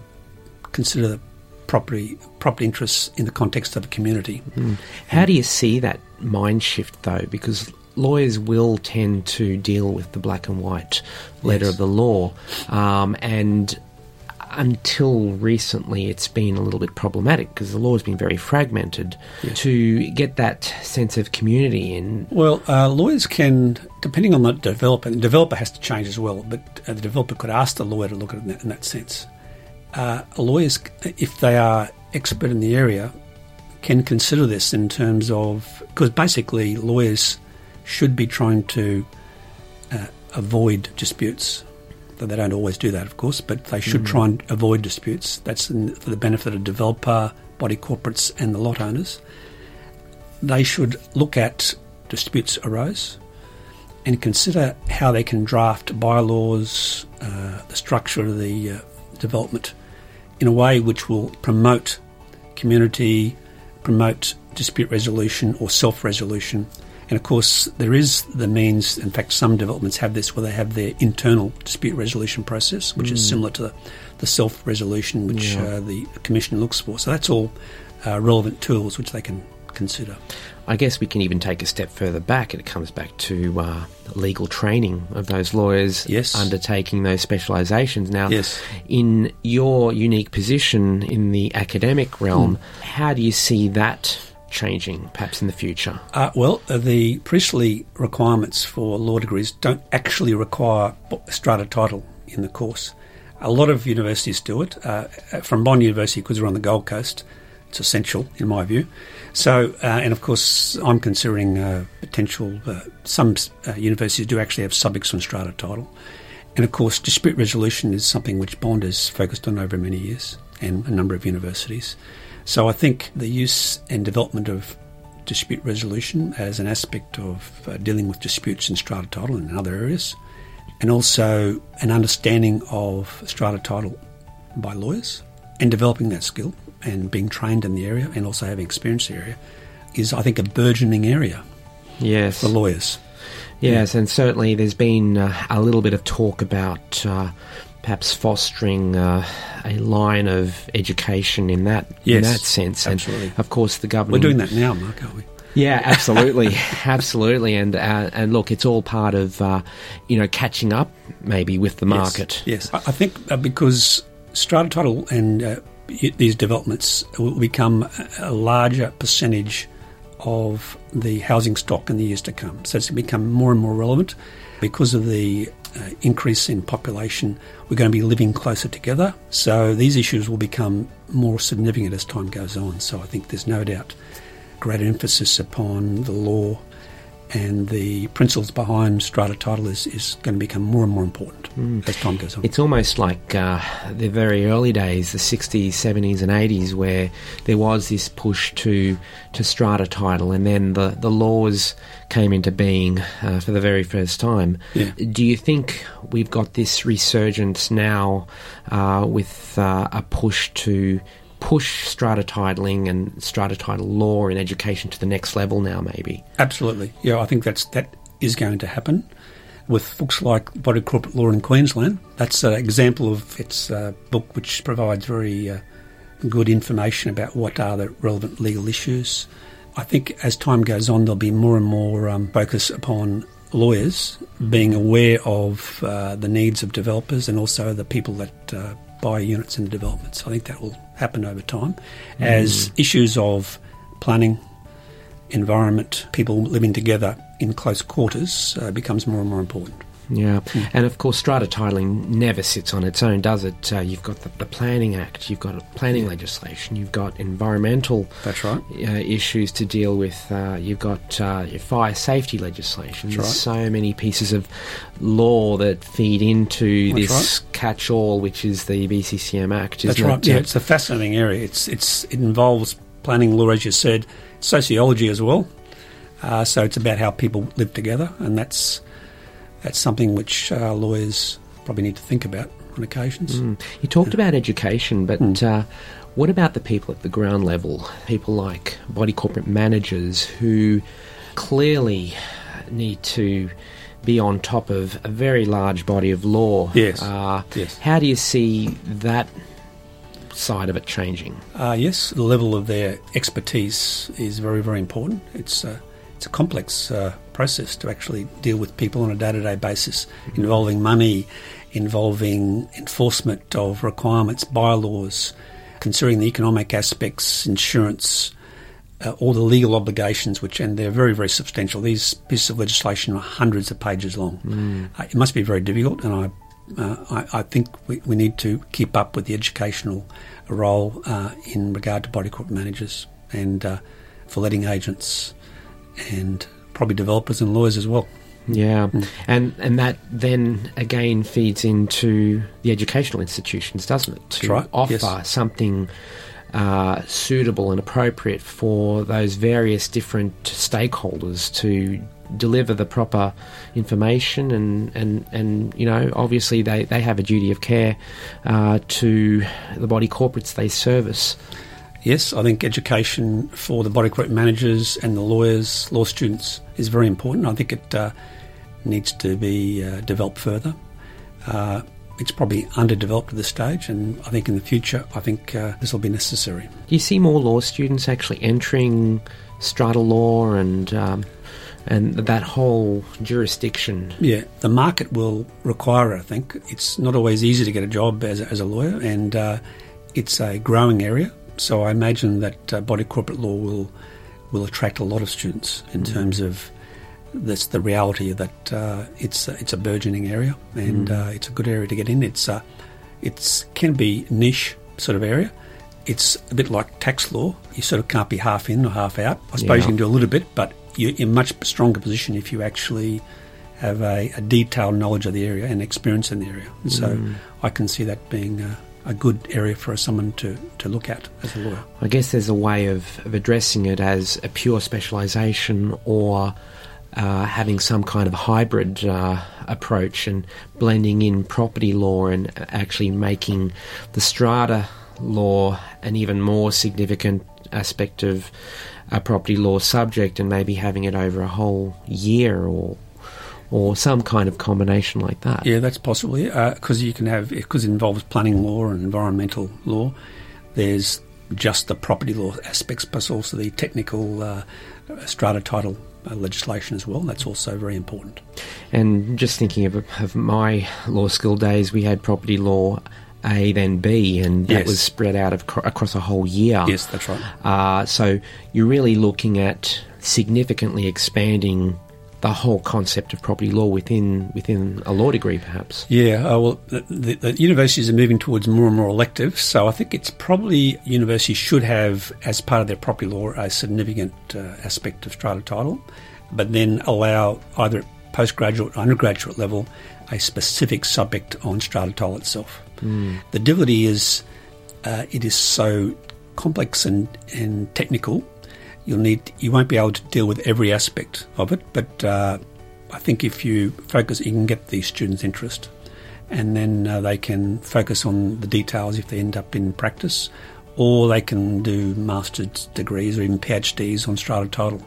S3: consider the property property interests in the context of a community.
S2: Mm. How do you see that mind shift though? Because lawyers will tend to deal with the black and white letter yes. of the law, um, and until recently, it's been a little bit problematic because the law has been very fragmented. Yes. To get that sense of community in,
S3: well, uh, lawyers can, depending on the developer, the developer has to change as well. But uh, the developer could ask the lawyer to look at it in that, in that sense. Uh, lawyers, if they are expert in the area, can consider this in terms of because basically lawyers should be trying to uh, avoid disputes. Though they don't always do that, of course, but they should mm. try and avoid disputes. That's in, for the benefit of developer, body corporates, and the lot owners. They should look at disputes arose and consider how they can draft bylaws, uh, the structure of the uh, development in a way which will promote community, promote dispute resolution or self resolution. And of course, there is the means, in fact, some developments have this where they have their internal dispute resolution process, which mm. is similar to the, the self resolution which yeah. uh, the Commission looks for. So that's all uh, relevant tools which they can consider.
S2: I guess we can even take a step further back, and it comes back to uh, legal training of those lawyers
S3: yes.
S2: undertaking those specialisations. Now,
S3: yes.
S2: in your unique position in the academic realm, mm. how do you see that changing perhaps in the future?
S3: Uh, well, the Priestley requirements for law degrees don't actually require strata title in the course. A lot of universities do it. Uh, from Bond University, because we're on the Gold Coast, it's essential in my view. So, uh, and of course, I'm considering uh, potential. Uh, some uh, universities do actually have sub excellence strata title, and of course, dispute resolution is something which Bond has focused on over many years, and a number of universities. So, I think the use and development of dispute resolution as an aspect of uh, dealing with disputes in strata title and in other areas, and also an understanding of strata title by lawyers and developing that skill and being trained in the area and also having experience in the area is, I think, a burgeoning area.
S2: Yes.
S3: For lawyers.
S2: Yes, yeah. and certainly there's been uh, a little bit of talk about uh, perhaps fostering uh, a line of education in that
S3: yes,
S2: in that sense.
S3: Absolutely.
S2: Of course, the government.
S3: We're doing that now, Mark, aren't we?
S2: Yeah, absolutely, absolutely, and uh, and look, it's all part of uh, you know catching up maybe with the market.
S3: Yes, yes. I, I think uh, because strata title and uh, these developments will become a larger percentage of the housing stock in the years to come. So it's become more and more relevant because of the uh, increase in population. We're going to be living closer together. So these issues will become more significant as time goes on. So I think there's no doubt greater emphasis upon the law and the principles behind strata title is, is going to become more and more important mm. as time goes on.
S2: It's almost like uh, the very early days, the 60s, 70s, and 80s, where there was this push to to strata title, and then the, the laws came into being uh, for the very first time.
S3: Yeah.
S2: Do you think we've got this resurgence now uh, with uh, a push to push strata titling and strata title law in education to the next level now, maybe?
S3: Absolutely. Yeah, I think that's that is going to happen with books like Body Corporate Law in Queensland. That's an example of its uh, book which provides very uh, good information about what are the relevant legal issues. I think as time goes on, there'll be more and more um, focus upon lawyers being aware of uh, the needs of developers and also the people that uh, buy units in the developments. I think that will happen over time as issues of planning, environment, people living together in close quarters uh, becomes more and more important.
S2: Yeah, and of course, strata titling never sits on its own, does it? Uh, you've got the, the Planning Act, you've got planning legislation, you've got environmental
S3: That's right.
S2: uh, issues to deal with, uh, you've got uh, your fire safety legislation.
S3: That's
S2: There's so many pieces of law that feed into
S3: That's
S2: this catch-all, which is the BCCM Act.
S3: That's right.
S2: it?
S3: Yeah, it's a fascinating area. It's it's it involves planning law, as you said, sociology as well. Uh, so it's about how people live together, and that's that's something which uh, lawyers probably need to think about on occasions.
S2: Mm. You talked about education, but
S3: Mm.
S2: uh, what about the people at the ground level? People like body corporate managers who clearly need to be on top of a very large body of law.
S3: Yes.
S2: Uh,
S3: Yes.
S2: How do you see that side of it changing?
S3: Uh, yes, the level of their expertise is very, very important. It's a, it's a complex uh, process to actually deal with people on a day to day basis, involving money, involving enforcement of requirements, bylaws, considering the economic aspects, insurance, uh, all the legal obligations, which and they're very, very substantial. These pieces of legislation are hundreds of pages long. Uh, it must be very difficult, and I uh, I, I think we, we need to keep up with the educational role uh, in regard to body corporate managers and uh, for letting agents and probably developers and lawyers as well.
S2: Yeah, and and that then again feeds into the educational institutions, doesn't it? To
S3: right,
S2: offer
S3: yes.
S2: something uh, suitable and appropriate for those various different stakeholders to deliver the proper information and and and you know obviously they they have a duty of care uh, to the body corporates they service.
S3: Yes, I think education for the body corporate managers and the lawyers, law students, is very important. I think it uh, needs to be uh, developed further. Uh, it's probably underdeveloped at this stage, and I think in the future, I think uh, this will be necessary.
S2: Do you see more law students actually entering strata law and um, and that whole jurisdiction?
S3: Yeah, the market will require it, I think. It's not always easy to get a job as a, as a lawyer, and uh, it's a growing area. So I imagine that uh, body corporate law will will attract a lot of students in terms of that's the reality that uh, it's a, it's a burgeoning area and uh, it's a good area to get in. It's uh, it's can be niche sort of area. It's a bit like tax law. You sort of can't be half in or half out. I suppose
S2: Yeah.
S3: you can do a little bit, but you're in a much stronger position if you actually have a, a detailed knowledge of the area and experience in the area. And so I can see that being a, good area for someone to, to look at as a lawyer.
S2: I guess there's a way of, of addressing it as a pure specialisation or uh, having some kind of hybrid uh, approach and blending in property law and actually making the strata law an even more significant aspect of a property law subject and maybe having it over a whole year or or some kind of combination like that.
S3: Yeah, that's possible. Because you can have because it involves planning law and environmental law. There's just the property law aspects, plus also the technical uh, strata title uh, legislation as well. That's also very important.
S2: And just thinking of, of my law school days, we had property law A, then B, and that
S3: Yes.
S2: was spread out of, across a whole year.
S3: Yes, that's right.
S2: Uh, so you're really looking at significantly expanding the whole concept of property law within within a law degree, perhaps.
S3: Yeah, uh, well, the, the, the universities are moving towards more and more electives, so I think it's probably universities should have, as part of their property law, a significant uh, aspect of strata title, but then allow either at postgraduate or undergraduate level a specific subject on strata title itself. The difficulty is uh, it is so complex and, and technical. You'll need you won't be able to deal with every aspect of it, but uh, I think if you focus, you can get the students' interest, and then uh, they can focus on the details if they end up in practice, or they can do master's degrees or even PhDs on strata title.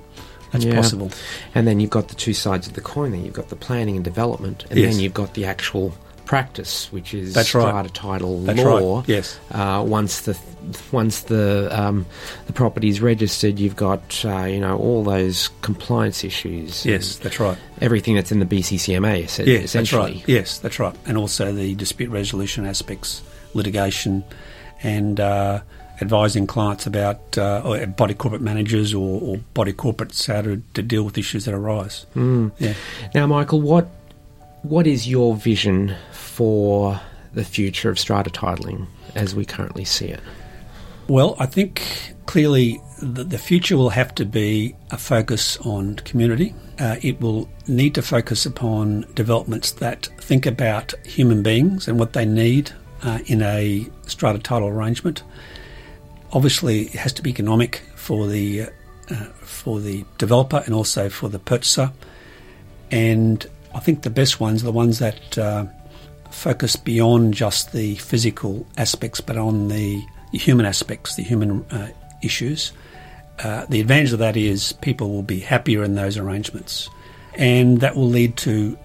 S3: That's
S2: Yeah.
S3: possible.
S2: And then you've got the two sides of the coin there. You've got the planning and development, and
S3: Yes.
S2: then you've got the actual practice, which is
S3: That's right.
S2: strata title
S3: That's
S2: law.
S3: right. Yes.
S2: Uh, once the once the um, the property is registered, you've got uh, you know all those compliance issues.
S3: Yes, that's right.
S2: Everything that's in the BCCMA, es-
S3: Yes, that's right. Yes, that's right. And also the dispute resolution aspects, litigation, and uh, advising clients about uh, body corporate managers or, or body corporates how to, to deal with issues that arise.
S2: Mm.
S3: Yeah.
S2: Now, Michael, what what is your vision for the future of strata titling as we currently see it?
S3: Well, I think clearly the, the future will have to be a focus on community. Uh, it will need to focus upon developments that think about human beings and what they need uh, in a strata title arrangement. Obviously, it has to be economic for the uh, for the developer and also for the purchaser. And I think the best ones are the ones that uh, focus beyond just the physical aspects, but on the human aspects, the human uh, issues. Uh, the advantage of that is people will be happier in those arrangements, and that will lead to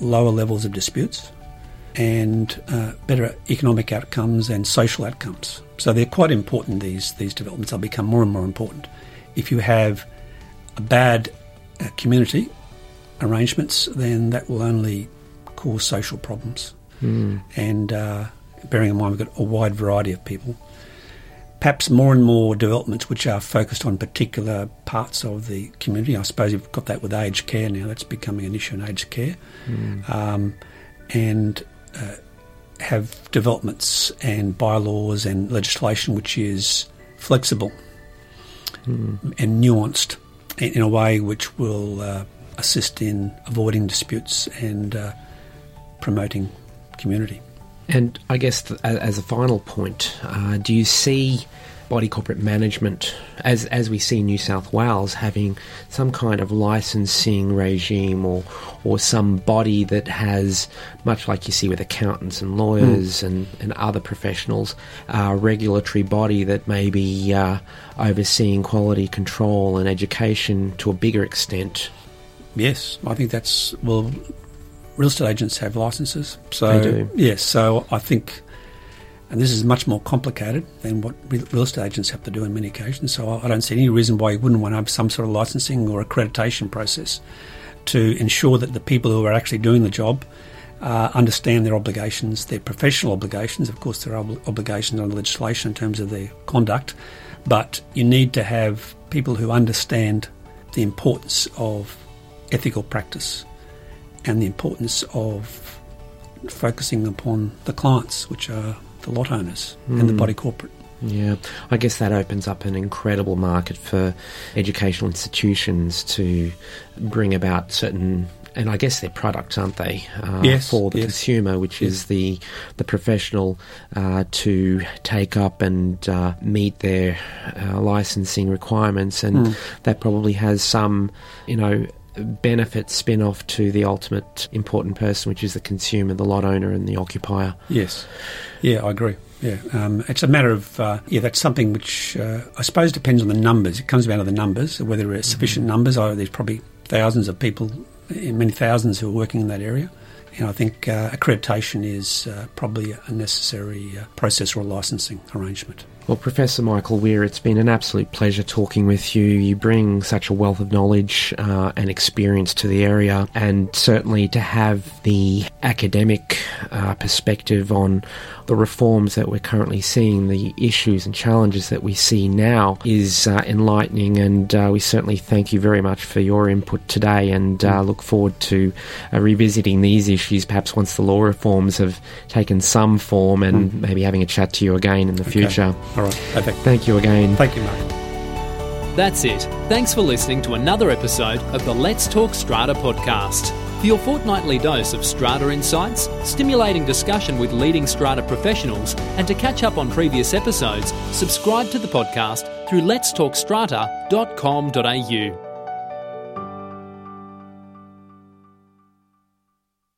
S3: lower levels of disputes and uh, better economic outcomes and social outcomes. So they're quite important. These these developments will become more and more important. If you have a bad uh, community arrangements, then that will only cause social problems.
S2: Mm.
S3: And uh, bearing in mind we've got a wide variety of people, perhaps more and more developments which are focused on particular parts of the community. I suppose you've got that with aged care now. That's becoming an issue in aged care,
S2: Mm.
S3: um, and uh, have developments and bylaws and legislation which is flexible
S2: Mm.
S3: and nuanced in, a way which will uh, assist in avoiding disputes and uh, promoting community.
S2: And I guess th- as a final point, uh, do you see body corporate management as as we see New South Wales having some kind of licensing regime or or some body that has much like you see with accountants and lawyers and, and other professionals, a regulatory body that may be uh, overseeing quality control and education to a bigger extent?
S3: Yes, I think that's well. Real estate agents have licenses, so
S2: They do.
S3: yes. So I think, and this is much more complicated than what real estate agents have to do in many occasions. So I, don't see any reason why you wouldn't want to have some sort of licensing or accreditation process to ensure that the people who are actually doing the job uh, understand their obligations, their professional obligations. Of course, there are ob- obligations under legislation in terms of their conduct, but you need to have people who understand the importance of ethical practice and the importance of focusing upon the clients, which are the lot owners and the
S2: Mm.
S3: body corporate.
S2: Yeah, I guess that opens up an incredible market for educational institutions to bring about certain, and I guess they're products, aren't they, uh,
S3: Yes,
S2: for the
S3: yes.
S2: consumer, which
S3: Yes.
S2: is the the professional uh, to take up and uh, meet their uh, licensing requirements, and
S3: Mm.
S2: that probably has some, you know. Benefit spin off to the ultimate important person, which is the consumer, the lot owner, and the occupier.
S3: Yes, yeah, I agree. Yeah, um, it's a matter of uh, yeah. That's something which uh, I suppose depends on the numbers. It comes down to the numbers, whether it's sufficient numbers. Oh, there's probably thousands of people, many thousands who are working in that area. And I think uh, accreditation is uh, probably a necessary uh, process or a licensing arrangement.
S2: Well, Professor Michael Weir, it's been an absolute pleasure talking with you. You bring such a wealth of knowledge uh, and experience to the area, and certainly to have the academic uh, perspective on the reforms that we're currently seeing, the issues and challenges that we see now, is uh, enlightening. And uh, we certainly thank you very much for your input today, and uh, look forward to uh, revisiting these issues perhaps once the law reforms have taken some form, and maybe having a chat to you again in the
S3: Okay.
S2: future.
S3: All right, perfect.
S2: Thank you again.
S3: Thank you, Mark.
S1: That's it. Thanks for listening to another episode of the Let's Talk Strata podcast. For your fortnightly dose of Strata insights, stimulating discussion with leading Strata professionals, and to catch up on previous episodes, subscribe to the podcast through letstalkstrata.com.au.